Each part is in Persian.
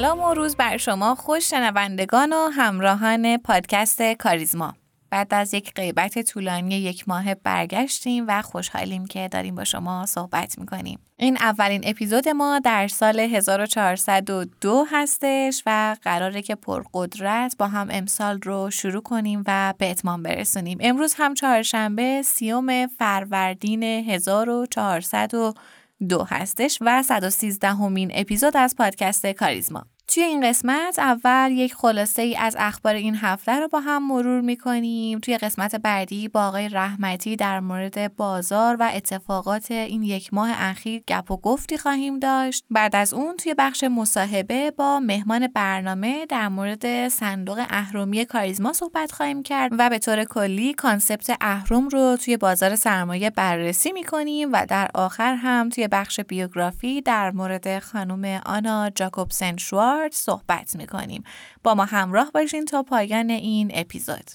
سلام و روز بر شما خوش شنوندگان و همراهان پادکست کاریزما. بعد از یک غیبت طولانی یک ماه برگشتیم و خوشحالیم که داریم با شما صحبت می‌کنیم. این اولین اپیزود ما در سال 1402 هستش و قراره که پرقدرت با هم امسال رو شروع کنیم و به اتمام برسونیم. امروز هم چهارشنبه سیوم فروردین 1402 هستش و 113 همین اپیزود از پادکست کاریزما. توی این قسمت اول یک خلاصه ای از اخبار این هفته رو با هم مرور می‌کنیم. توی قسمت بعدی با آقای رحمتی در مورد بازار و اتفاقات این یک ماه اخیر گپ و گفتی خواهیم داشت. بعد از اون توی بخش مصاحبه با مهمان برنامه در مورد صندوق اهرمی کاریزما صحبت خواهیم کرد و به طور کلی کانسپت اهرم رو توی بازار سرمایه بررسی می‌کنیم و در آخر هم توی بخش بیوگرافی در مورد خانم آنا جاکوبسن شوار صحبت می‌کنیم با ما همراه باشین تا پایان این اپیزود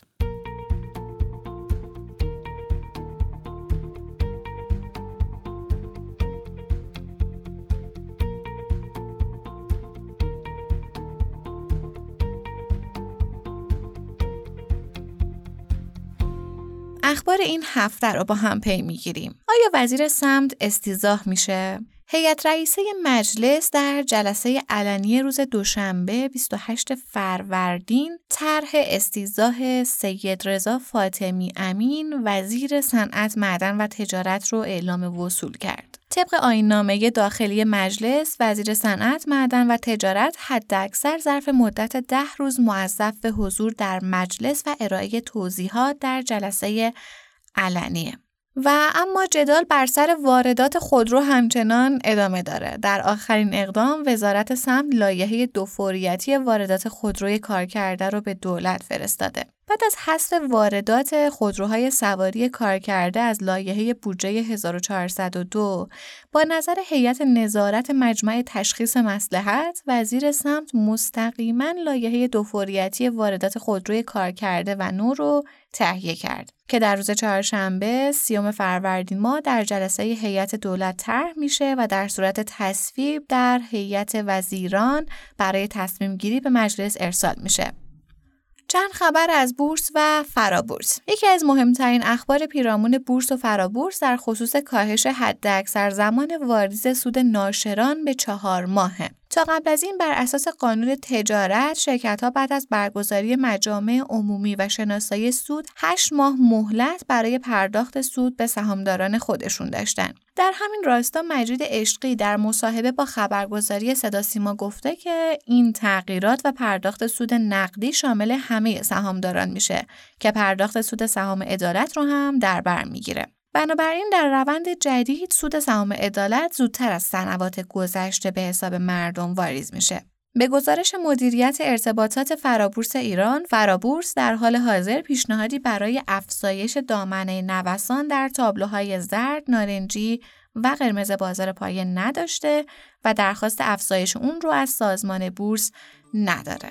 اخبار این هفته رو با هم پی می‌گیریم. آیا وزیر سمت استیزاه میشه؟ هیئت رئیسه مجلس در جلسه علنی روز دوشنبه 28 فروردین طرح استیزاه سید رضا فاطمی امین وزیر صنعت معدن و تجارت رو اعلام وصول کرد. طبق آینامه داخلی مجلس وزیر صنعت معدن و تجارت حداکثر ظرف مدت ده روز موظف به حضور در مجلس و ارائه توضیحات در جلسه علنیه. و اما جدال بر سر واردات خودرو همچنان ادامه داره. در آخرین اقدام وزارت سمت لایحه دو فوریتی واردات خودروی کارکرده رو به دولت فرستاده. بعد از حذف واردات خودروهای سواری کارکرده از لایحه بودجه 1402 با نظر هیئت نظارت مجمع تشخیص مصلحت وزیر سمت مستقیما لایحه دو فوریتی واردات خودروی کارکرده و نو رو تهیه کرد که در روز چهارشنبه سی‌ام فروردین ماه در جلسه هیئت دولت طرح میشه و در صورت تصویب در هیئت وزیران برای تصمیم گیری به مجلس ارسال میشه. چند خبر از بورس و فرابورس. یکی از مهمترین اخبار پیرامون بورس و فرابورس در خصوص کاهش حداکثر زمان واریز سود ناشران به چهار ماهه. تا قبل از این بر اساس قانون تجارت شرکت ها بعد از برگزاری مجامع عمومی و شناسایی سود 8 ماه مهلت برای پرداخت سود به سهامداران خودشون داشتن. در همین راستا مجید عشقی در مصاحبه با خبرگزاری صدا سیما گفته که این تغییرات و پرداخت سود نقدی شامل همه سهامداران میشه که پرداخت سود سهام عدالت رو هم در بر می‌گیره. بنابراین در روند جدید سود سهام عدالت زودتر از سنوات گذشته به حساب مردم واریز میشه. به گزارش مدیریت ارتباطات فرابورس ایران، فرابورس در حال حاضر پیشنهادی برای افزایش دامنه نوسان در تابلوهای زرد، نارنجی و قرمز بازار پایه نداشته و درخواست افزایش اون رو از سازمان بورس نداره.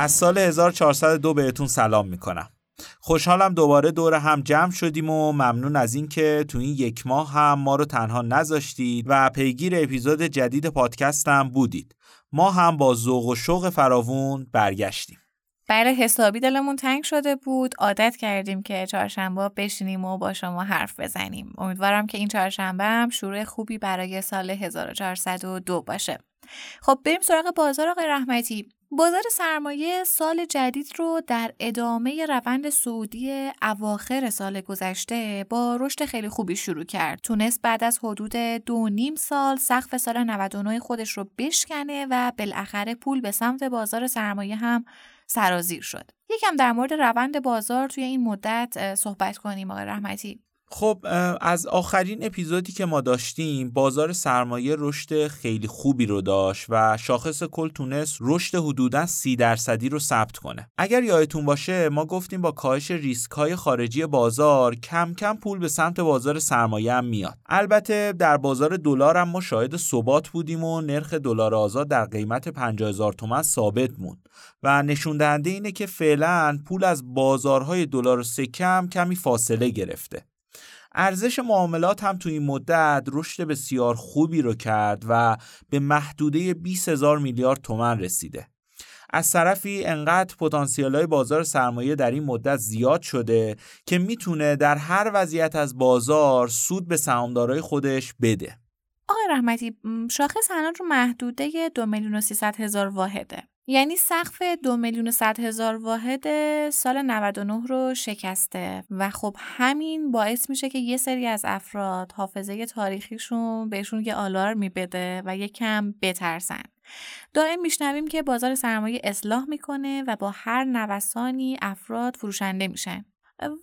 از سال 1402 بهتون سلام می‌کنم. خوشحالم دوباره دور هم جمع شدیم و ممنون از اینکه تو این یک ماه هم ما رو تنها نذاشتید و پیگیر اپیزود جدید پادکستم بودید. ما هم با ذوق و شوق فراوون برگشتیم. بله حسابی دلمون تنگ شده بود. عادت کردیم که چهارشنبه بشینیم و با شما حرف بزنیم. امیدوارم که این چهارشنبه هم شروع خوبی برای سال 1402 باشه. خب بریم سراغ بازار آقای رحمتی. بازار سرمایه سال جدید رو در ادامه روند سعودی اواخر سال گذشته با رشد خیلی خوبی شروع کرد. تونست بعد از حدود دو نیم سال سقف سال 99 خودش رو بشکنه و بالاخره پول به سمت بازار سرمایه هم سرازیر شد. یکم در مورد روند بازار توی این مدت صحبت کنیم آقای رحمتی. خب از آخرین اپیزودی که ما داشتیم بازار سرمایه رشد خیلی خوبی رو داشت و شاخص کل تونست رشد حدودا سی درصدی رو ثبت کنه. اگر یادتون باشه ما گفتیم با کاهش ریسک های خارجی بازار کم کم پول به سمت بازار سرمایه هم میاد. البته در بازار دلار هم ما شاهد ثبات بودیم و نرخ دلار آزاد در قیمت 50000 تومان ثابت موند. و نشون دهنده اینه که فعلا پول از بازارهای دلار و سکه کمی فاصله گرفته. ارزش معاملات هم توی این مدت رشد بسیار خوبی رو کرد و به محدوده 20 هزار میلیارد تومن رسیده. از طرفی انقدر پتانسیل های بازار سرمایه در این مدت زیاد شده که می‌تونه در هر وضعیت از بازار سود به سهامدارای خودش بده. آقای رحمتی شاخص الان رو محدوده دو میلیون و هزار واحده. یعنی سقف دو میلیون صد هزار واحد سال 99 رو شکسته و خب همین باعث میشه که یه سری از افراد حافظه تاریخیشون بهشون یه آلارمی بده و یه کم بترسن. دائم میشنویم که بازار سرمایه اصلاح می‌کنه و با هر نوسانی افراد فروشنده میشن.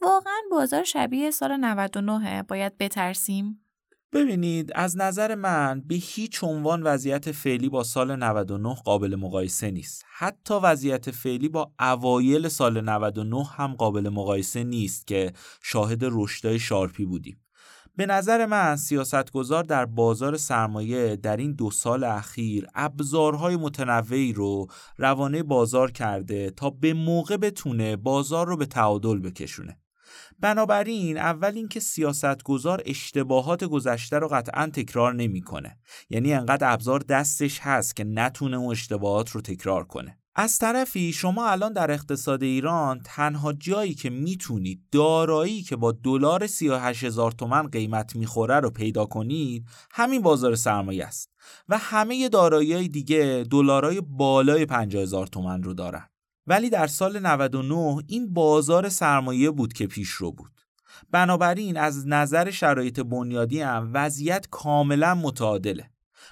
واقعا بازار شبیه سال 99 باید بترسیم؟ ببینید از نظر من به هیچ عنوان وضعیت فعلی با سال 99 قابل مقایسه نیست. حتی وضعیت فعلی با اوایل سال 99 هم قابل مقایسه نیست که شاهد رشدهای شارپی بودیم. به نظر من سیاستگزار در بازار سرمایه در این دو سال اخیر ابزارهای متنوعی رو روانه بازار کرده تا به موقع بتونه بازار رو به تعادل بکشونه. بنابراین اول اینکه سیاستگزار اشتباهات گذشته رو قطعا تکرار نمی‌کنه. یعنی انقدر ابزار دستش هست که نتونه اون اشتباهات رو تکرار کنه. از طرفی شما الان در اقتصاد ایران تنها جایی که می‌تونید دارایی که با دلار 38 هزار تومن قیمت می‌خوره رو پیدا کنید همین بازار سرمایه است. و همه دارایی دیگه دلارای بالای 50 هزار تومن رو دارن. ولی در سال 99 این بازار سرمایه بود که پیش رو بود. بنابراین از نظر شرایط بنیادی هم وضعیت کاملا متعادله.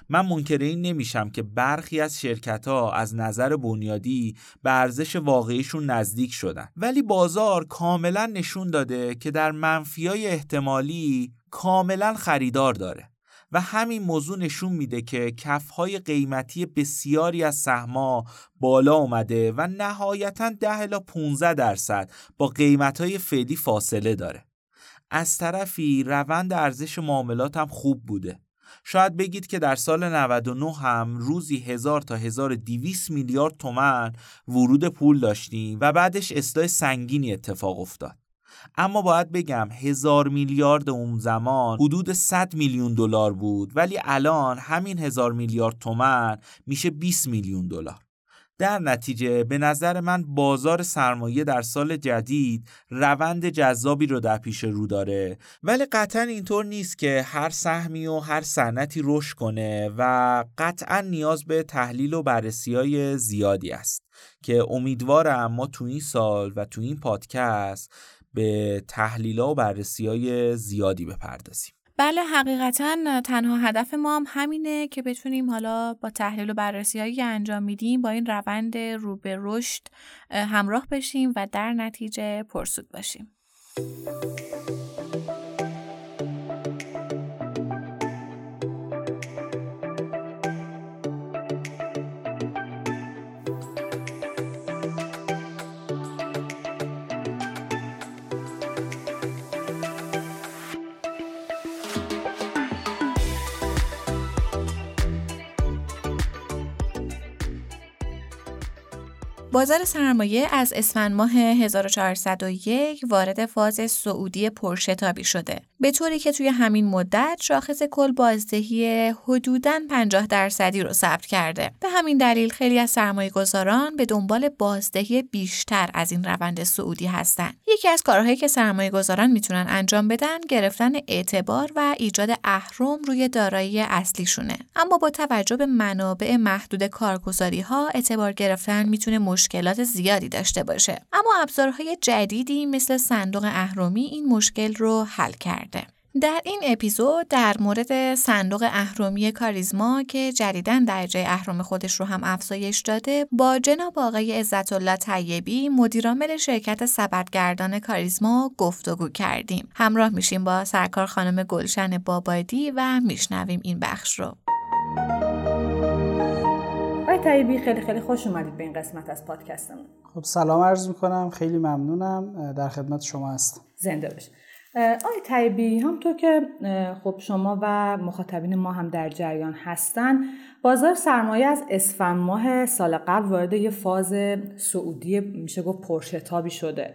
من منکر این نمیشم که برخی از شرکت ها از نظر بنیادی به ارزش واقعیشون نزدیک شدن. ولی بازار کاملا نشون داده که در منفی احتمالی کاملا خریدار داره. و همین موضوع نشون میده که کفهای قیمتی بسیاری از سهما بالا اومده و نهایتا 10 الی 15 درصد با قیمتهای فعلی فاصله داره. از طرفی روند ارزش معاملات هم خوب بوده. شاید بگید که در سال 99 هم روزی 1000 تا 1200 میلیارد تومن ورود پول داشتیم و بعدش اصلاح سنگینی اتفاق افتاد. اما باید بگم هزار میلیارد اون زمان حدود 100 میلیون دلار بود ولی الان همین هزار میلیارد تومن میشه 20 میلیون دلار. در نتیجه به نظر من بازار سرمایه در سال جدید روند جذابی رو در پیش رو داره ولی قطعا اینطور نیست که هر سهمی و هر صنعتی رشد کنه و قطعا نیاز به تحلیل و بررسی های زیادی است. که امیدوارم ما تو این سال و تو این پادکست به تحلیل و بررسی های زیادی بپردازیم. بله حقیقتا تنها هدف ما هم همینه که بتونیم حالا با تحلیل و بررسی هایی که انجام میدیم با این روند رو به رشد همراه بشیم و در نتیجه پرسود باشیم. بازار سرمایه از اسفند ماه 1401 وارد فاز سعودی پرشتابی شده. به طوری که توی همین مدت شاخص کل بازدهی حدوداً 50 درصدی رو ثبت کرده. به همین دلیل خیلی از سرمایه گذاران به دنبال بازدهی بیشتر از این روند سعودی هستند یکی از کارهایی که سرمایه گذاران می‌تونن انجام بدن گرفتن اعتبار و ایجاد اهرم روی دارایی اصلیشونه. اما با توجه به منابع محدود کارگزاری ها اعتبار گرفتن می‌تونه مشکلات زیادی داشته باشه. اما ابزارهای جدیدی مثل صندوق اهرمی این مشکل رو حل کرده. در این اپیزود در مورد صندوق اهرمی کاریزما که جدیدا درجه اهرم خودش رو هم افزایش داده با جناب آقای عزت الله طیبی مدیرعامل شرکت سبدگردان کاریزما گفتگو کردیم. همراه میشیم با سرکار خانم گلشن بابادی و میشنویم این بخش رو. آقای طیبی خیلی خیلی خوش اومدید به این قسمت از پادکستمون. خب سلام عرض می‌کنم. خیلی ممنونم. در خدمت شما هستم. زنده باشید. آقای طیبی همطور که خب شما و مخاطبین ما هم در جریان هستن بازار سرمایه از اسفند ماه سال قبل وارد یه فاز سعودی میشه گفت پرشتابی شده.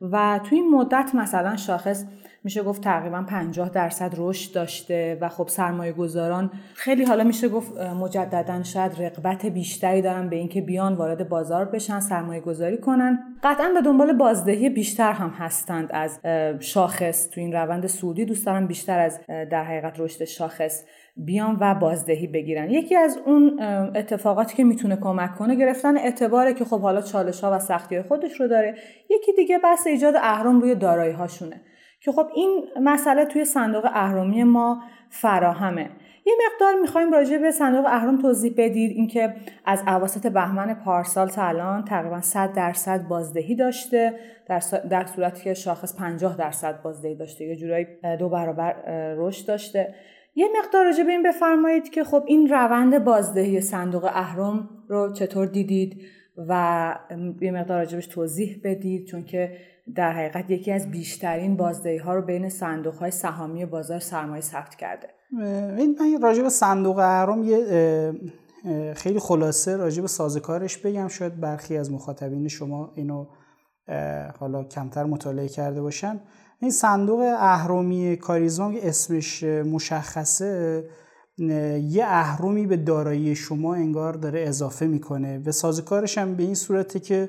و توی این مدت مثلا شاخص میشه گفت تقریبا 50 درصد رشد داشته و خب سرمایه گذاران خیلی حالا میشه گفت مجددا شاید رقبت بیشتری دارن به اینکه بیان وارد بازار بشن سرمایه گذاری کنن. قطعا به دنبال بازدهی بیشتر هم هستند از شاخص. تو این روند سعودی دوست دارن بیشتر از در حقیقت رشد شاخص بیان و بازدهی بگیرن. یکی از اون اتفاقاتی که می‌تونه کمک کنه گرفتن اعتباره که خب حالا چالش ها و سختی های خودش رو داره. یکی دیگه بحث ایجاد اهرم روی دارایی هاشونه که خب این مسئله توی صندوق اهرمی ما فراهمه. یه مقدار می‌خوایم راجع به صندوق اهرم توضیح بدید. اینکه از اواسط بهمن پارسال تا الان تقریبا 100 درصد بازدهی داشته در, در صورتی که شاخص 50 درصد بازدهی داشته. یه جورایی دو برابر رشد داشته. یه مقدار راجع به این بفرمایید که خب این روند بازدهی صندوق اهرم رو چطور دیدید و یه مقدار راجبش توضیح بدید چون که در حقیقت یکی از بیشترین بازدهی ها رو بین صندوق های سهامی بازار سرمایه ثبت کرده. من راجع به صندوق اهرم یه خیلی خلاصه راجع به سازکارش بگم. شاید برخی از مخاطبین شما اینو حالا کمتر مطالعه کرده باشن. این صندوق اهرمی کاریزما که اسمش مشخصه یه اهرمی به دارایی شما انگار داره اضافه می‌کنه و سازکارش هم به این صورته که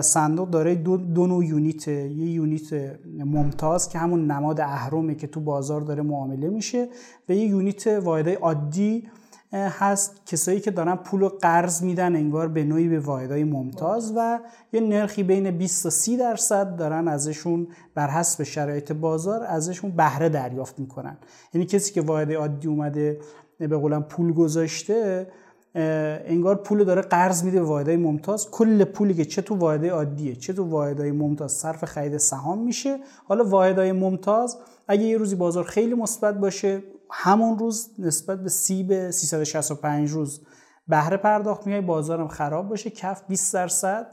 صندوق داره دو, دو نوع یونیت یه یونیت ممتاز که همون نماد اهرمه که تو بازار داره معامله میشه و یه یونیت واحدهای عادی هست کسایی که دارن پول و قرض میدن انگار به نوعی به واحدهای ممتاز و یه نرخی بین 20 تا 30 درصد دارن ازشون بر حسب شرایط بازار ازشون بهره دریافت می‌کنن. یعنی کسی که واحد عادی اومده به قولم پول گذاشته انگار پول داره قرض میده به واحدهای ممتاز. کل پولی که چه تو عادیه چه تو واحدهای ممتاز صرف خرید سهام میشه. حالا واحدهای ممتاز اگه یه روزی بازار خیلی مثبت باشه همون روز نسبت به سی به 365 روز بهره پرداخت میگه بازارم خراب باشه کف 20 درصد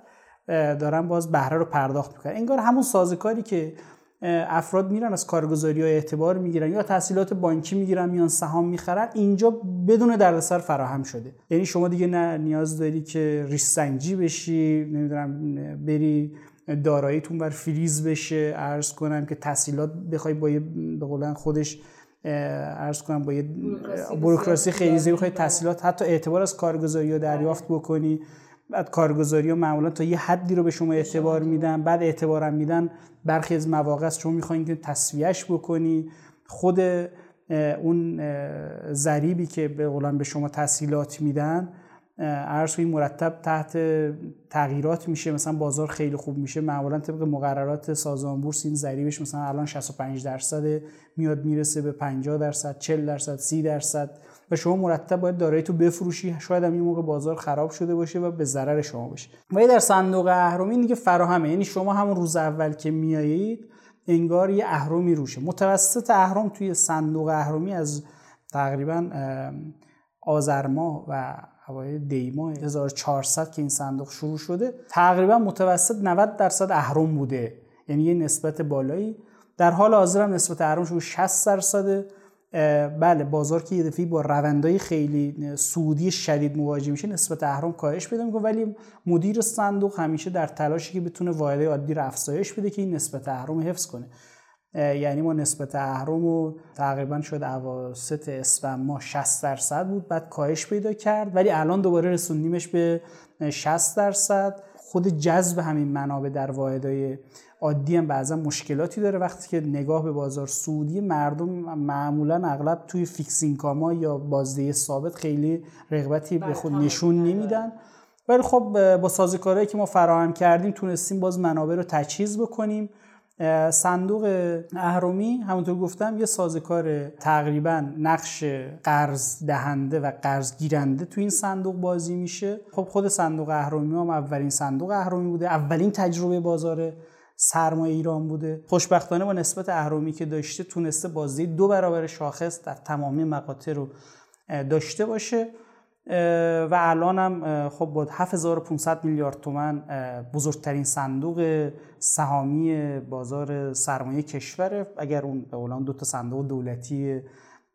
دارن باز بهره رو پرداخت می‌کنن انگار همون سازکاری که افراد میرن از کارگزاری های اعتبار می‌گیرن یا تحصیلات بانکی می‌گیرن میان سهام می‌خرن اینجا بدون دردسر فراهم شده. یعنی شما دیگه نه نیاز داری که ریش سنجی بشی نمی‌دونم بری داراییتون بر فریز بشه عرض کنم که تحصیلات بخوای با به قولن خودش عرض کنم با یه بروکراسی خیلی زیادی بخوای تحصیلات حتی اعتبار از کارگزاری رو دریافت بکنی بعد کارگزاری ها معمولا تا یه حدی رو به شما اعتبار میدن بعد اعتبارم میدن برخی از مواقع است شما می‌خواین که تصویهش بکنی. خود اون ضریبی که به قولن به شما تسهیلات میدن عرض مرتب تحت تغییرات میشه مثلا بازار خیلی خوب میشه معمولا طبق مقررات سازمان بورس این ضریبش مثلا الان 65 درصد میاد می‌رسه به 50 درصد 40 درصد 30 درصد و شما مرتب باید دارایی تو بفروشی. شاید هم این موقع بازار خراب شده باشه و به ضرر شما باشه. و در صندوق اهرمی دیگه فراهمه. یعنی شما همون روز اول که میایید انگار یه اهرمی روشه. متوسط اهرم توی صندوق اهرمی از تقریبا آذر و اوایل دی ماه. 1400 که این صندوق شروع شده تقریبا متوسط 90 درصد اهرم بوده. یعنی یه نسبت بالایی. در حال حاضر هم نسبت اهرم شروع 60 درصده بله بازار که یه دفعه با روندهای خیلی سودی شدید مواجه میشه نسبت اهرم کاهش پیدا می‌کنه. ولی مدیر صندوق همیشه در تلاشی که بتونه واحده عادی رو افزایش بده که این نسبت اهرم حفظ کنه. یعنی ما نسبت اهرم رو تقریبا شد اواسط اسفند ما 60 درصد بود بعد کاهش پیدا کرد ولی الان دوباره رسوندیمش به 60 درصد. خود جذب همین منابع در واحدهای عادی هم بعضا مشکلاتی داره. وقتی که نگاه به بازار سودی مردم معمولا اغلب توی فیکسینگ کاما یا بازده ثابت خیلی رغبتی به خود نشون نمیدن. ولی خب با سازوکارهایی که ما فراهم کردیم تونستیم باز منابع رو تجهیز بکنیم. صندوق اهرمی همونطور گفتم یه سازکار تقریبا نقش قرض دهنده و قرض گیرنده تو این صندوق بازی میشه. خب خود صندوق اهرمی هم اولین صندوق اهرمی بوده. اولین تجربه بازار سرمایه ایران بوده. خوشبختانه با نسبت اهرمی که داشته تونسته بازی دو برابر شاخص در تمامی مقاطع رو داشته باشه. و الان هم خب با 7500 میلیارد تومن بزرگترین صندوق سهامی بازار سرمایه کشوره. اگر اون به دو تا صندوق دولتی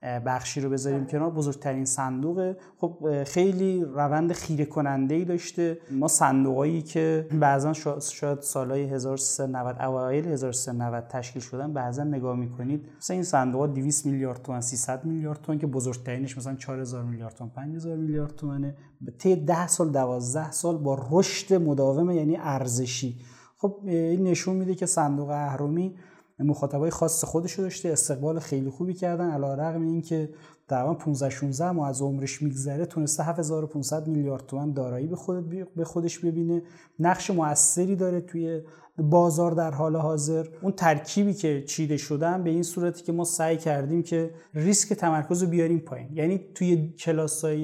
بخشی رو بذاریم کنار. بزرگترین صندوق. خب خیلی روند خیره کننده ای داشته. ما صندوقایی که بعضا شاید سالهای 1390 اوایل 1390 تشکیل شدن بعضا نگاه می‌کنید مثلا این صندوق ها 200 میلیارد تومان 300 میلیارد تومان که بزرگترینش مثلا 4000 میلیارد تومان 5000 میلیارد تومانه طی 10 سال 12 سال با رشد مداوم یعنی ارزشی. خب این نشون میده که صندوق اهرمی مخاطبای خاص خودش رو داشته استقبال خیلی خوبی کردن. علی رغم اینکه تقریبا 15 16 ماه از عمرش میگذره تونسته 7500 میلیارد تومان دارایی به به خودش ببینه. نقش موثری داره توی بازار در حال حاضر. اون ترکیبی که چیده شدن به این صورتی که ما سعی کردیم که ریسک تمرکز رو بیاریم پایین. یعنی توی کلاسای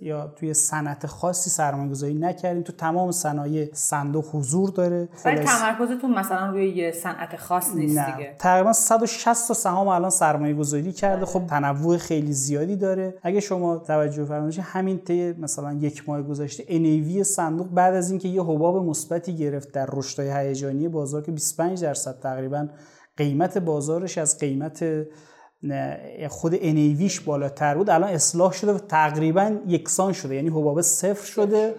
یا توی صنعت خاصی سرمایه گذاری نکردیم. تو تمام صنایع صندوق حضور داره. ولی تمرکزتون مثلا روی یه صنعت خاص نیست نه. دیگه. تقریبا 160 تا سهام الان سرمایه گذاری کرده خب تنوع خیلی زیادی داره. اگه شما توجه فرمایید همین طی مثلا یک ماه گذشته NAV صندوق بعد از اینکه یه حباب مثبتی گرفت در رشدهای هیجانی بازار که 25 درصد تقریبا قیمت بازارش از قیمت خود انیویش بالاتر بود. الان اصلاح شده و تقریبا یکسان شده یعنی حباب صفر شده.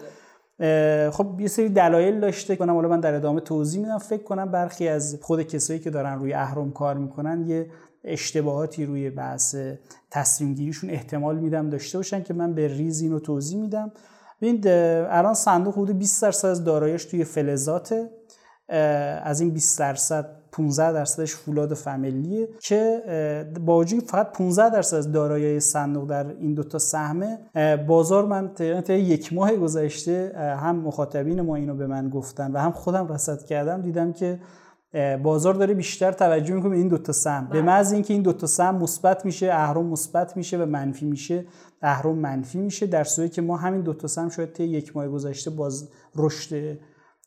خب یه سری دلایل داشته کنم حالا من در ادامه توضیح میدم. فکر کنم برخی از خود کسایی که دارن روی اهرم کار می‌کنن یه اشتباهاتی روی بحث تصمیم گیریشون احتمال میدم داشته باشن که من به ریز اینو توضیح میدم. ببینید الان صندوق حدود 20 درصد از دارایش توی فلزاته. از این 20 درصد 15 درصدش فولاد فامیلیه که با وجود فقط 15 درصد از دارایی صندوق در این دوتا سهمه بازار من تا یک ماه گذشته هم مخاطبین ما اینو به من گفتن و هم خودم رصد کردم دیدم که بازار داره بیشتر توجه می‌کنه به این دوتا سهم. به محض اینکه این دوتا سهم مثبت میشه اهرم مثبت میشه و منفی میشه اهرم منفی میشه در صورتی که ما همین دوتا سهم شاید طی یک ماه گذشته باز رشد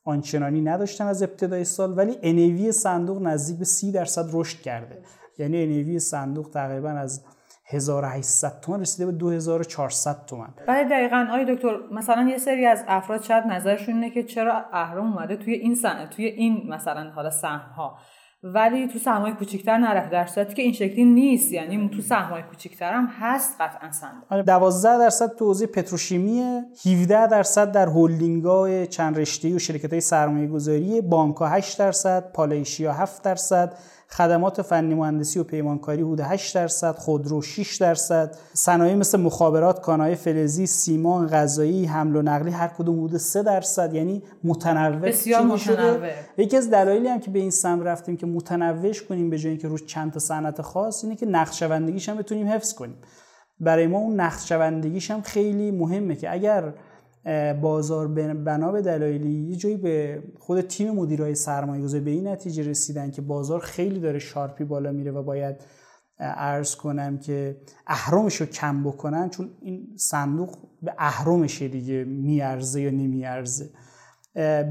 آنچنانی نداشتن از ابتدای سال ولی انیوی صندوق نزدیک به 30 درصد رشد کرده. یعنی انیوی صندوق تقریبا از 1800 تومن رسیده به 2400 تومن بله دقیقا آقای دکتر مثلا یه سری از افراد شاید نظرشون اینه که چرا اهرام اومده توی این سنه توی این مثلا حالا سهم ها ولی تو سهمای کوچیک‌تر نرفت در صورتی که این شکلی نیست. یعنی تو سهمای کوچیک‌تر هم هست قطعا صندوق 12 آره، درصد تو حوزه پتروشیمی 17 درصد در هلدینگ‌های چند رشته‌ای و شرکت‌های سرمایه‌گذاری بانک‌ها 8 درصد پالایشی‌ها 7 درصد خدمات فنی مهندسی و پیمانکاری حدود 8 درصد خودرو 6 درصد. صنایع مثل مخابرات کانای فلزی سیمان غذایی حمل و نقلی هر کدوم حدود 3 درصد یعنی متنوع. بسیار متنوع. یکی از دلایلی هم که به این سم رفتیم که متنوعش کنیم به جای اینکه روش چند تا صنعت خاص اینه که نقشه‌بندیگیش هم بتونیم حفظ کنیم. برای ما اون نقشه‌بندیگیش هم خیلی مهمه که اگر بازار بنا به دلایلی یه جایی به خود تیم مدیرای سرمایه گذاری به این نتیجه رسیدن که بازار خیلی داره شارپی بالا میره و باید ارز کنم که اهرامش رو کم بکنن چون این صندوق به اهرامش دیگه میارزه یا نمیارزه.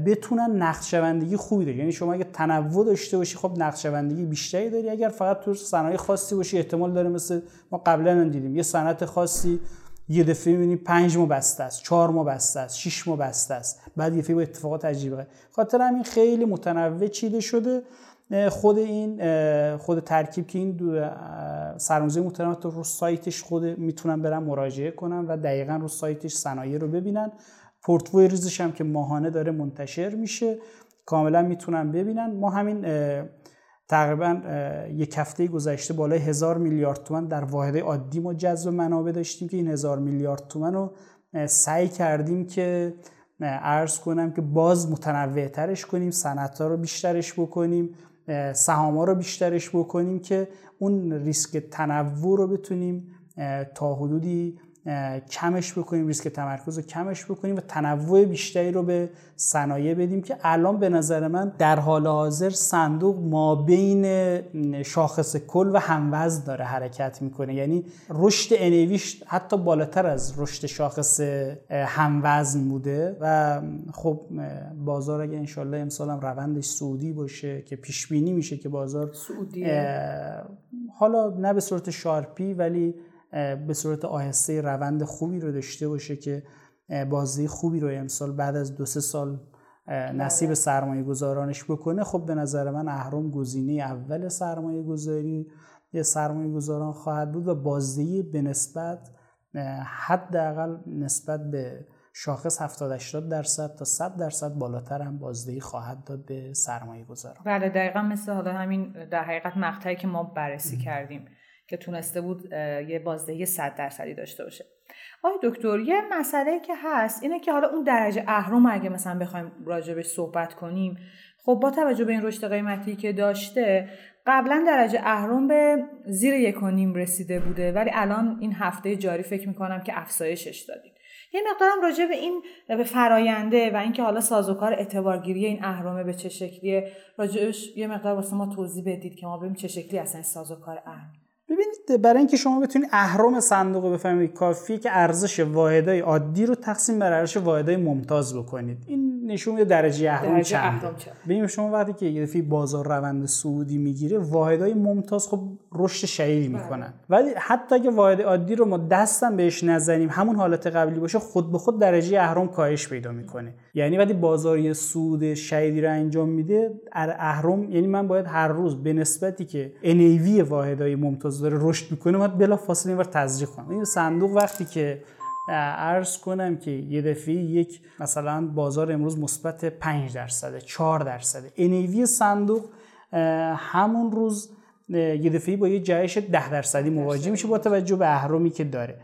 بتونن نقشبندگی خوبی داری یعنی شما اگه تنوع داشته باشی خب نقشبندگی بیشتری داری. اگر فقط تو صنایع خاصی باشی احتمال داره مثل ما قبلا دیدیم. یه صنعت خاصی یه دفعه می‌بینی پنج ماه بسته است چهار ماه بسته است شش ماه بسته است. بعد یه با اتفاقات عجیبه. خاطر همین خیلی متنوع چیده شده. خود این خود ترکیب که این سرمایه‌گذاری محترم تو رو سایتش خود می‌تونن برن مراجعه کنن و دقیقا رو سایتش صنایع رو ببینن. پورتفوی ریزش هم که ماهانه داره منتشر میشه. کاملا می‌تونن ببینن. ما همین تقریبا یک هفته گذشته بالای هزار میلیارد تومن در واحد عادی ما جذب منابع داشتیم که این هزار میلیارد تومن رو سعی کردیم که ارز کنم که باز متنوع ترش کنیم صنعت رو بیشترش بکنیم سهام رو بیشترش بکنیم که اون ریسک تنوع رو بتونیم تا حدودی کمش بکنیم ریسک تمرکز رو کمش بکنیم و تنوع بیشتری رو به صنایع بدیم که الان به نظر من در حال حاضر صندوق ما بین شاخص کل و هموزن داره حرکت می‌کنه. یعنی رشد انویش حتی بالاتر از رشد شاخص هموزن بوده و خب بازار اگه انشالله امسال هم روندش سعودی باشه که پیش بینی میشه که بازار سعودی حالا نه به صورت شارپی ولی به صورت آهسته روند خوبی رو داشته باشه که بازی خوبی رو امسال بعد از دو سه سال نصیب بله. سرمایه گذارانش بکنه خب به نظر من اهرام گزینه اول سرمایه گذاری یه سرمایه گذاران خواهد بود و بازدهی به نسبت حداقل نسبت به شاخص 70 80 درصد تا 100 درصد بالاتر هم بازدهی خواهد داد به سرمایه گذاران بله دقیقا مثل حالا همین در حقیقت مقطعی که ما بررسی کردیم. که تونسته بود یه بازدهی 100 درصدی داشته باشه. آقای دکتر یه مسئله که هست اینه که حالا اون درجه اهرم اگه مثلا بخوایم راجبش صحبت کنیم خب با توجه به این رشد قیمتی که داشته قبلا درجه اهرم به زیر یک و نیم رسیده بوده ولی الان این هفته جاری فکر می‌کنم که افزایشش دادید یه مقدارم راجع به این به فراینده و اینکه حالا سازوکار اعتبارگیری این اهرمه به چه شکلیه راجعش یه مقدار واسه ما توضیح بدید که ما ببینیم چه شکلی اصلا سازوکار اهرم ببینید برای اینکه شما بتونید اهرم صندوق بفهمید کافیه که ارزش واحدهای عادی رو تقسیم بر ارزش واحدهای ممتاز بکنید. این نشون میده درجه اهرم چنده. ببینید شما وقتی که یه دفعه بازار روند سعودی می‌گیره واحدهای ممتاز خب رشد شدیدی بله. می‌کنن. ولی حتی اگه واحد عادی رو ما دستم بهش نزنیم همون حالت قبلی باشه خود به خود درجه اهرم کاهش پیدا می‌کنه. یعنی وقتی بازاری سود شدیدی رو انجام میده اهرم یعنی من باید هر روز به نسبتی که NAV واحدهای ممتاز داره رشد می‌کنه باید بلا فاصله اینور تزریق کنم. این صندوق وقتی که عرض کنم که یه دفعه یک مثلا بازار امروز مثبت 5 درصده 4 درصده. NAV صندوق همون روز یه دفعه با یه جهش 10 درصدی مواجه میشه با توجه به اهرمی که داره.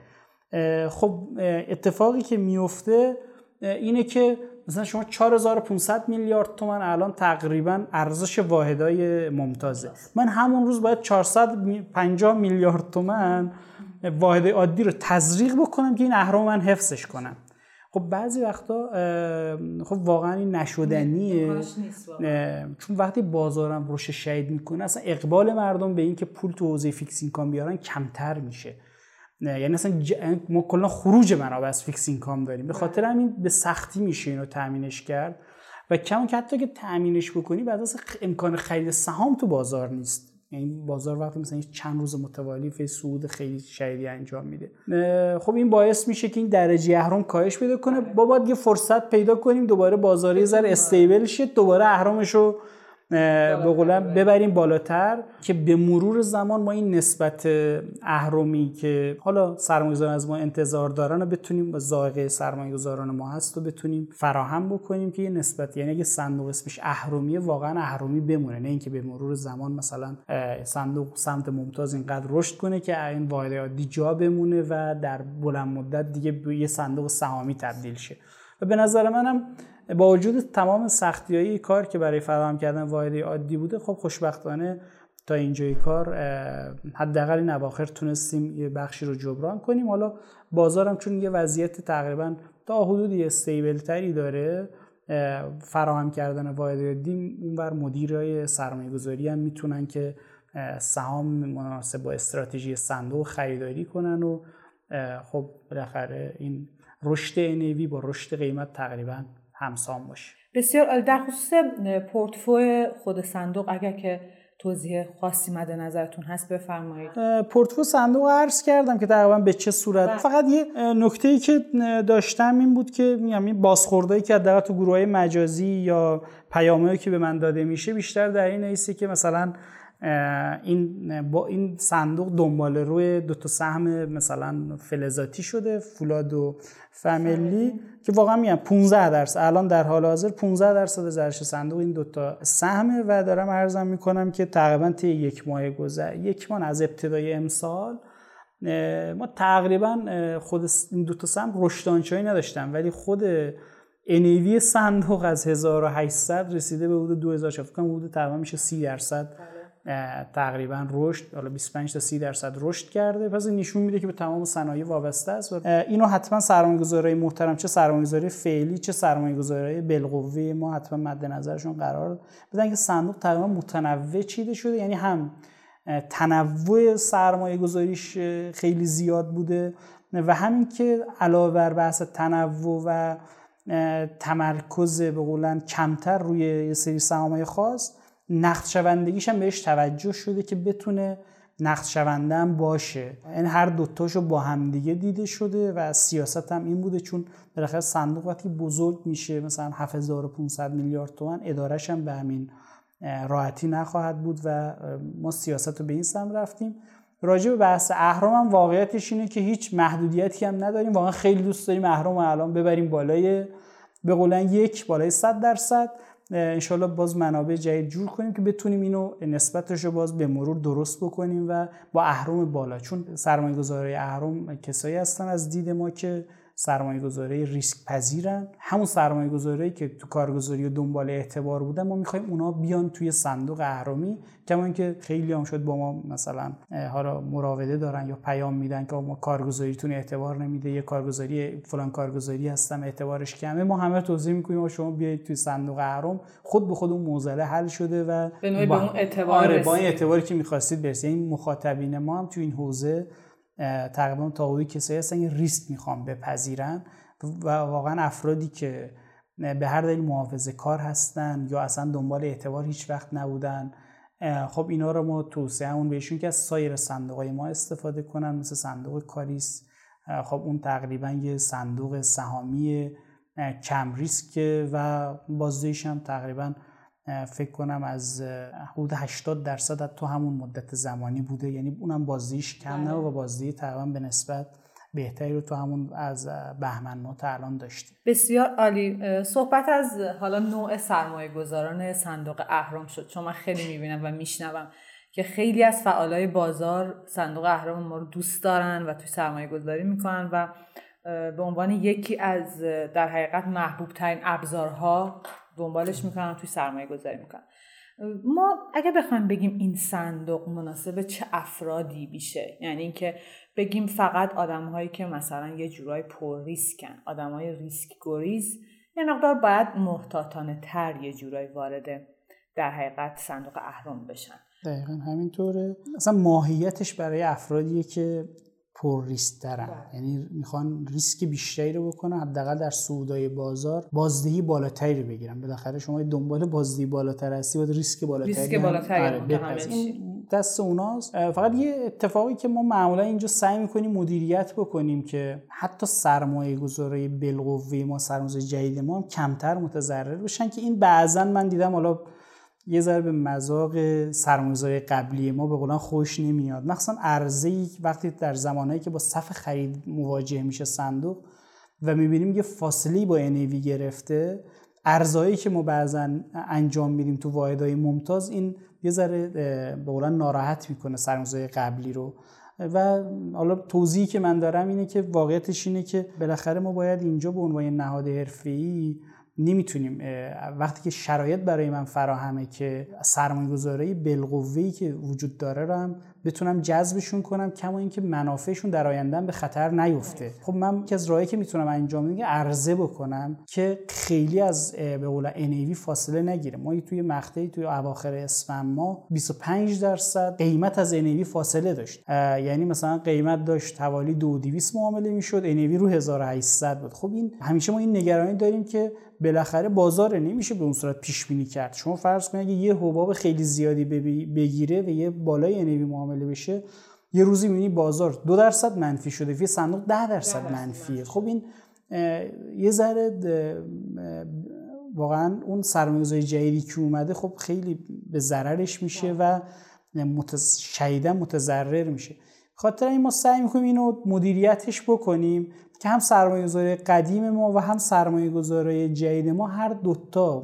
خب اتفاقی که میفته اینه که مثلا شما 4500 میلیارد تومن الان تقریبا ارزش واحدای ممتازه. من همون روز باید 450 میلیارد تومن واحد عادی رو تزریق بکنم که این اهرم من حفظش کنم. خب بعضی وقتا خب واقعا این نشدنیه. چون وقتی بازارم رشد شدید می‌کنه اصلا اقبال مردم به اینکه پول تو حوزه fixed income بیارن کمتر میشه. یعنی اصلا ما کلا خروج منابع از fixed income داریم. به خاطر همین به سختی میشه اینو تامینش کرد. و کم که حتی که تامینش بکنی بعضا امکان خرید سهام تو بازار نیست. یعنی بازار وقتی مثلا چند روز متوالی یه صعود خیلی شدیدی انجام میده. خب این باعث میشه که این درجه اهرم کاهش پیدا کنه. با باید یه فرصت پیدا کنیم دوباره بازاری ذره استیبل شه دوباره اهرامش رو به قولم ببریم بالاتر که به مرور زمان ما این نسبت اهرمی که حالا سرمایه‌گذاران از ما انتظار دارن و بتونیم با ذائقه سرمایه‌گذاران ما هست و بتونیم فراهم بکنیم که یه نسبت یعنی اگه صندوق اسمش اهرمیه واقعا اهرمی بمونه نه اینکه به مرور زمان مثلا صندوق سمت ممتاز اینقدر رشد کنه که این واحد عادی جا بمونه و در بلند مدت دیگه به یه صندوق سهامی تبدیل شه. و به نظر منم با وجود تمام سختیایی کار که برای فراهم کردن واحد عادی بوده خب خوشبختانه تا اینجای کار حداقل این اواخر تونستیم یه بخشی رو جبران کنیم. حالا بازارم چون یه وضعیت تقریبا تا حدودی استیبل تری داره فراهم کردن واحد عادی اونور مدیرای سرمایه گذاری هم می‌تونن که سهام مناسب با استراتژی صندوق خریداری کنن و خب بالاخره این رشد NAV با رشد قیمت تقریبا همسان باشه. بسیار در خصوص پورتفوی خود صندوق اگر که توضیح خاصی مد نظرتون هست بفرمایید. پورتفوی صندوق عرض کردم که تقریبا به چه صورت؟ بله. فقط یه نکته ای که داشتم این بود که میگم این بازخوردایی که حداقل تو گروه های مجازی یا پیامایی که به من داده میشه بیشتر در این ایستی که مثلا این با این صندوق دنبال روی دو تا سهم مثلا فلزاتی شده فولاد و فامیلی که واقعا میگم 15 درصد الان در حال حاضر 15 درصد ارزش صندوق این دوتا سهمه و دارم ارزم می‌کنم که تقریبا طی یک ماه گذر یک ماه از ابتدای امسال ما تقریبا خود این دوتا سهم رشد نداشتم ولی خود انیوی صندوق از 1800 رسیده به حدود 2000 فکر کنم حدود تقریبا میشه 30 درصد. تقریبا رشد حالا 25 تا 30 درصد رشد کرده. پس این نشون میده که به تمام صنایع وابسته است و اینو حتما سرمایه‌گذارای محترم چه سرمایه‌گذاری فعلی چه سرمایه‌گذاری بالقوه ما حتما مد نظرشون قرار بدن که صندوق تقریبا متنوع چیده شده. یعنی هم تنوع سرمایه گذاریش خیلی زیاد بوده و همین که علاوه بر بحث تنوع و تمرکز به قولن کمتر روی یه سری سهامای خاص نقد شوندگیش هم بهش توجه شده که بتونه نقد شونده هم باشه. این هر دوتاشو با همدیگه دیده شده و سیاست هم این بوده چون بالاخره صندوق وقتی بزرگ میشه مثلا 7500 میلیارد تومن ادارش هم به همین راحتی نخواهد بود و ما سیاست رو به این سم رفتیم. راجع به بحث اهرام هم واقعیتش اینه که هیچ محدودیتی هم نداریم. واقعا خیلی دوست داریم اهرام الان ببریم بالای به قولن یک بالای 100 درصد. انشالله باز منابع جدید جور کنیم که بتونیم اینو نسبتش رو باز به مرور درست بکنیم و با اهرام بالا. چون سرمایه گذاری اهرام کسایی هستن از دید ما که سرمایه گذاری ریسک پذیرن همون سرمایه گذاری که تو کارگزاری و دنبال اعتبار بودن ما می‌خوایم اونا بیان توی صندوق اهرامی کما اینکه خیلی هم شد با ما مثلا حالا مراوده دارن یا پیام میدن که ما کارگزاریتون اعتبار نمیده یه کارگزاری فلان کارگزاری هستم اعتبارش کمه. ما همه توضیح می‌کنیم شما بیایید توی صندوق اهرام خود به خود اون موزله حل شده و به با... اون اعتبار آره با این اعتباری که می‌خواستید برسید. این مخاطبین ما هم توی این حوزه تقریبا تا حدودی کسایی هستن که ریسک می‌خوان بپذیرن و واقعا افرادی که به هر دلیل محافظه کار هستن یا اصلا دنبال اعتبار هیچ وقت نبودن خب اینا رو ما توصیه همون بهشون که از سایر صندوق های ما استفاده کنن مثل صندوق کاریس. خب اون تقریبا یه صندوق سهامی کم ریسک و بازدهیش هم تقریبا فکر کنم از حدود 80 درصد تو همون مدت زمانی بوده. یعنی اونم بازدهیش کم نه بله. و بازدهی تقریبا به نسبت بهتری رو تو همون از بهمن ما تا الان داشتیم بسیار عالی. صحبت از حالا نوع سرمایه گذاران صندوق اهرام شد. چون من خیلی می‌بینم و میشنوم که خیلی از فعالای بازار صندوق اهرام ما رو دوست دارن و توی سرمایه گذاری می‌کنن و به عنوان یکی از در حقیقت محبوب ترین ابزارها دنبالش می‌کنن توی سرمایه گذاری می‌کنن. ما اگه بخوایم بگیم این صندوق مناسب چه افرادی بیشه؟ یعنی اینکه بگیم فقط آدم هایی که مثلا یه جورای پر ریسکن آدم های ریسک گریز یه مقدار باید محتاطانه تر یه جورای وارد در حقیقت صندوق اهرام بشن. دقیقا همینطوره. اصلا ماهیتش برای افرادیه که پر ریسک دارن. بله. یعنی می‌خوان ریسک بیشتری رو بکنن حداقل در سودای بازار بازدهی بالاتری رو بگیرن. بالاخره شما دنبال بازدهی بالاتر هستی باید ریسک بالاتری ریسک بالاتری آره دست اوناست. فقط یه اتفاقی که ما معمولا اینجا سعی می‌کنیم مدیریت بکنیم که حتی سرمایه گذاری بالقوه ما سرمایه جدید ما هم کمتر متضرر بشن که این بعضا من دیدم حالا یه ذره به مذاق سرمایه‌گذاری قبلی ما به قولن خوش نمیاد. مخصوصا ارزه وقتی در زمانهایی که با صف خرید مواجه میشه صندوق و می‌بینیم یه فاصله با انیوی گرفته ارزایی که ما بعضا انجام میدیم تو واحدهای ممتاز این یه ذره به قولن ناراحت می‌کنه سرمایه‌گذاری قبلی رو. و حالا توضیحی که من دارم اینه که واقعیتش اینه که بالاخره ما باید اینجا به عنوان نهاد حرفه‌ای نمی‌تونیم وقتی که شرایط برای من فراهمه که سرمایه گذاری بالقوه‌ای که وجود داره رو هم بتونم جذبشون کنم کما اینکه منافعشون در آینده به خطر نیفته. خب من که از راهی که می‌تونم انجام بدم عرضه بکنم که خیلی از به قول NAV فاصله نگیره. ما توی مقطعی توی اواخر اسفند ما 25 درصد قیمت از NAV فاصله داشت. یعنی مثلا قیمت داشت حوالی 2200 معامله می‌شد NAV رو 1800 بود. خب این همیشه ما این نگرانی داریم که بالاخره بازار نمیشه به اون صورت پیش بینی کرد. شما فرض کنید اگه یه حباب خیلی زیادی بگیره و یه بالای NAV معامله بشه یه روزی می‌بینی بازار دو درصد منفی شده یه صندوق ده درصد منفیه. خب این یه ذره واقعا اون سرمایه‌گذاری جدیدی که اومده خب خیلی به ضررش میشه و متز... شدیدا متضرر میشه. خاطر این ما سعی می‌کنیم اینو مدیریتش بکنیم. که هم سرمایه گذاری قدیم ما و هم سرمایه گذاری جدید ما هر دوتا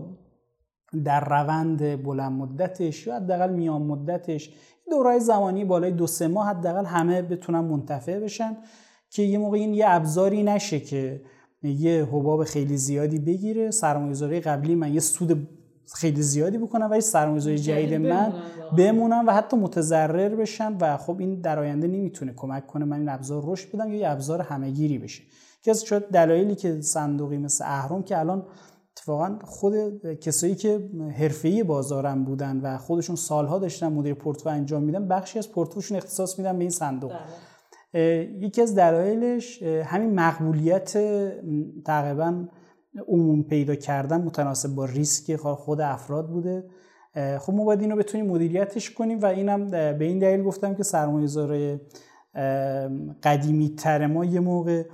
در روند بلند مدتش یا حداقل میان مدتش دورای زمانی بالای دو سه ماه حداقل همه بتونن منتفع بشن که یه موقع این یه ابزاری نشه که یه حباب خیلی زیادی بگیره. سرمایه‌گذاری قبلی من یه سود خیلی زیادی بکنم ولی سرمایه‌گذاری جدید من بمونم. و حتی متضرر بشن و خب این در آینده نمی‌تونه کمک کنه من این ابزار رشد بدم یا یه ابزار همهگیری بشه. که از شاید دلایلی که صندوقی مثل اهرم که الان اتفاقا خود کسایی که حرفه‌ای بازارم بودن و خودشون سالها داشتن مدیر پورتفوی انجام میدن بخشی از پورتفوشون اختصاص میدن به این صندوق. بله. یکی از دلایلش همین مقبولیت تقریبا عموم پیدا کردن متناسب با ریسک خود افراد بوده. خب ما باید اینو بتونیم مدیریتش کنیم و اینم به این دلیل گفتم که سرمایه‌گذارای قدیمی تر ما یه موقع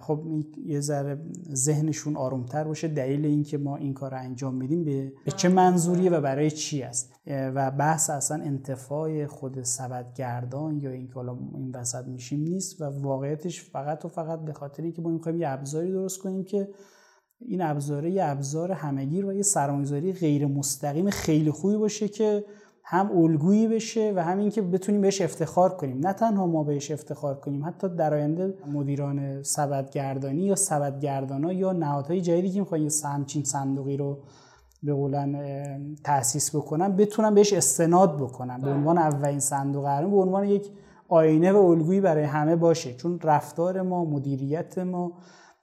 خب یه ذره ذهنشون آرومتر باشه. دلیل اینکه ما این کار رو انجام میدیم به, به چه منظوریه و برای چی است. و بحث اصلا انتفاع خود سبدگردان یا اینکه حالا این وسط میشیم نیست و واقعیتش فقط و فقط به خاطر اینکه ما می‌خوایم یه ابزاری درست کنیم که این ابزاره یه ابزار همگیر و یه سرمایه‌گذاری غیر مستقیم خیلی خوبی باشه که هم الگویی بشه و همین که بتونیم بهش افتخار کنیم. نه تنها ما بهش افتخار کنیم حتی در آینده مدیران سبدگردانی یا سبدگردانا یا نهادهای جدیدی که می‌خوان یه همچین صندوقی رو به قولن تاسیس بکنن بتونن بهش استناد بکنن. به عنوان اولین صندوق قرن به عنوان یک آینه و الگویی برای همه باشه. چون رفتار ما مدیریت ما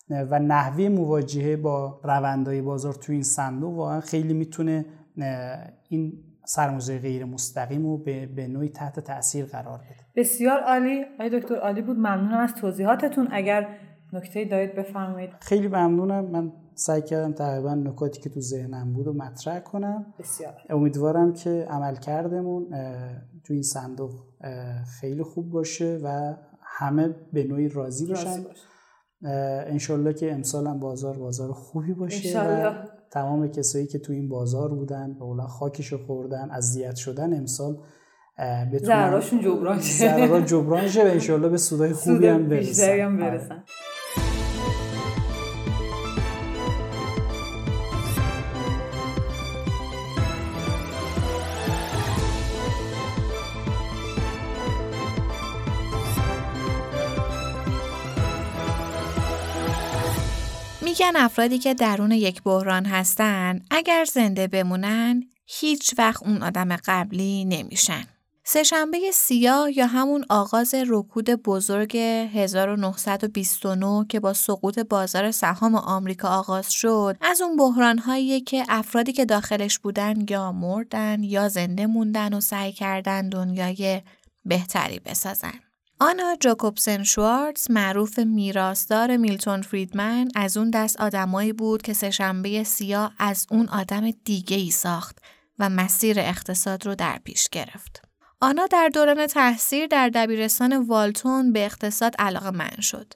و نحوه مواجهه با روندهای بازار تو این صندوق واقعا خیلی می‌تونه این سرمایه غیر مستقیم و به, به نوعی تحت تاثیر قرار بده. بسیار عالی. آقای دکتر عالی بود. ممنونم از توضیحاتتون. اگر نکته دارید بفرمایید. خیلی ممنونم. من سعی کردم تقریبا نکاتی که تو ذهنم بود و مطرح کنم. بسیار امیدوارم که عمل کردمون تو این صندوق خیلی خوب باشه و همه به نوعی راضی باشن. انشالله که امسال هم بازار بازار خوبی باشه و تمام کسایی که تو این بازار بودن به اولا خاکشو خوردن اذیت شدن امسال بتونن ضررشون جبران شه. جبران شه و انشالله به سودای خوبی هم برسن, برسن. میگن افرادی که درون یک بحران هستن اگر زنده بمونن هیچ وقت اون آدم قبلی نمیشن. سهشنبه سیاه یا همون آغاز رکود بزرگ 1929 که با سقوط بازار سهام آمریکا آغاز شد از اون بحران هایی که افرادی که داخلش بودن یا مردن یا زنده موندن و سعی کردن دنیای بهتری بسازن. آنا جاکوبسن شوارتز معروف میراثدار میلتون فریدمن از اون دست آدمایی بود که سهشنبه سیاه از اون آدم دیگه ای ساخت و مسیر اقتصاد رو در پیش گرفت. آنا در دوران تحصیل در دبیرستان والتون به اقتصاد علاقه من شد.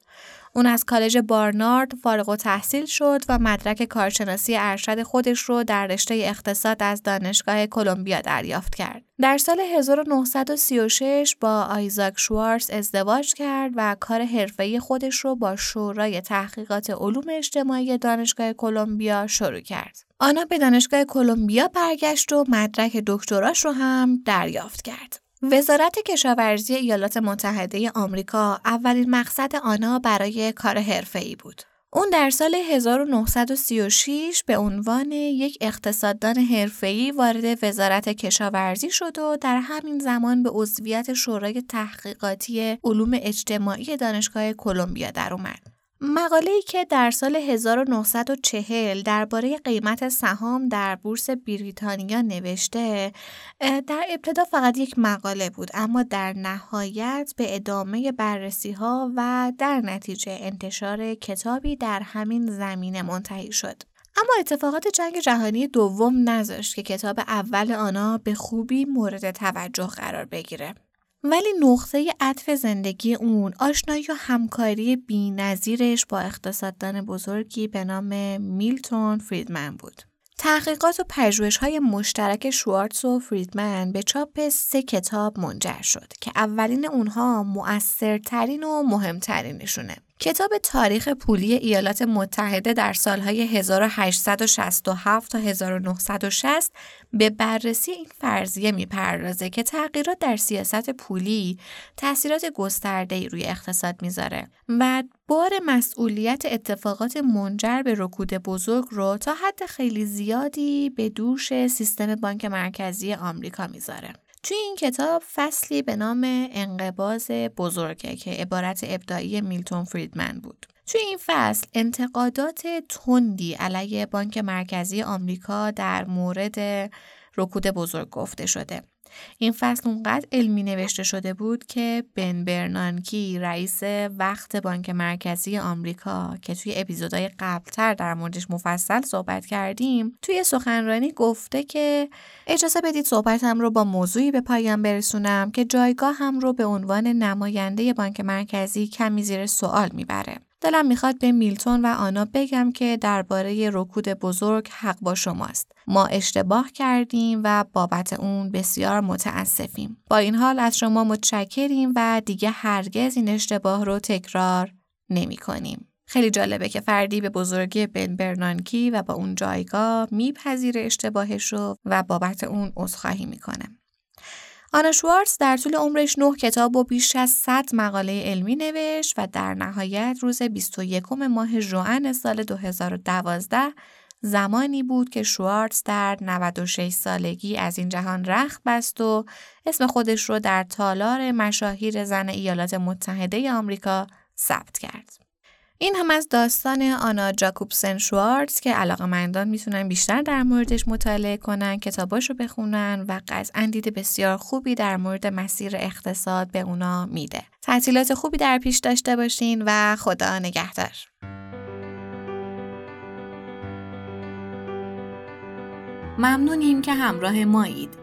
اون از کالج بارنارد فارغ و تحصیل شد و مدرک کارشناسی ارشد خودش رو در رشته اقتصاد از دانشگاه کلمبیا دریافت کرد. در سال 1936 با آیزاک شوارز ازدواج کرد و کار حرفه‌ای خودش رو با شورای تحقیقات علوم اجتماعی دانشگاه کلمبیا شروع کرد. آنا به دانشگاه کلمبیا برگشت و مدرک دکتراش رو هم دریافت کرد. وزارت کشاورزی ایالات متحده آمریکا اولین مقصد آنها برای کار حرفه‌ای بود. اون در سال 1936 به عنوان یک اقتصاددان حرفه‌ای وارد وزارت کشاورزی شد و در همین زمان به عضویت شورای تحقیقاتی علوم اجتماعی دانشگاه کلمبیا در اومد. مقاله‌ای که در سال 1940 درباره قیمت سهام در بورس بریتانیا نوشته در ابتدا فقط یک مقاله بود اما در نهایت به ادامه بررسی ها و در نتیجه انتشار کتابی در همین زمینه منتهی شد. اما اتفاقات جنگ جهانی دوم نذاشت که کتاب اول آنها به خوبی مورد توجه قرار بگیره. ولی نقطه عطف زندگی اون آشنایی و همکاری بی با اقتصاددان بزرگی به نام میلتون فریدمن بود. تحقیقات و پژوهش های مشترک شوارتز و فریدمن به چاپ سه کتاب منجر شد که اولین اونها مؤثرترین و مهمترینشونه. کتاب تاریخ پولی ایالات متحده در سالهای 1867 تا 1960 به بررسی این فرضیه می‌پردازه که تغییرات در سیاست پولی تاثیرات گسترده روی اقتصاد می‌ذاره و بار مسئولیت اتفاقات منجر به رکود بزرگ رو تا حد خیلی زیادی به دوش سیستم بانک مرکزی آمریکا می‌ذاره. توی این کتاب فصلی به نام انقباز بزرگه که عبارت ابداعی میلتون فریدمن بود. توی این فصل انتقادات تندی علیه بانک مرکزی آمریکا در مورد رکود بزرگ گفته شده. این فصل اونقدر علمی نوشته شده بود که بن برنانکی رئیس وقت بانک مرکزی آمریکا که توی اپیزودهای قبلتر در موردش مفصل صحبت کردیم توی سخنرانی گفته که اجازه بدید صحبتم رو با موضوعی به پایان برسونم که جایگاه هم رو به عنوان نماینده بانک مرکزی کمی زیر سوال می‌بره. دلم می‌خواد به میلتون و آنا بگم که درباره رکود بزرگ حق با شماست. ما اشتباه کردیم و بابت اون بسیار متاسفیم. با این حال از شما متشکریم و دیگه هرگز این اشتباه رو تکرار نمی کنیم. خیلی جالبه که فردی به بزرگی بن برنانکی و با اون جایگاه میپذیره اشتباهش رو و بابت اون عذرخواهی می‌کنه. آنا شوارتز در طول عمرش نه کتاب و بیش از 100 مقاله علمی نوشت و در نهایت روز 21 ماه ژوئن سال 2012 زمانی بود که شوارتز در 96 سالگی از این جهان رخت بست و اسم خودش رو در تالار مشاهیر زن ایالات متحده آمریکا ثبت کرد. این هم از داستان آنا جاکوبسن شوارتز که علاقه مندان می‌تونن بیشتر در موردش مطالعه کنن کتاباش رو بخونن و قطعا دید بسیار خوبی در مورد مسیر اقتصاد به اونا میده. تعطیلات خوبی در پیش داشته باشین و خدا نگهدار. ممنونیم که همراه مایید.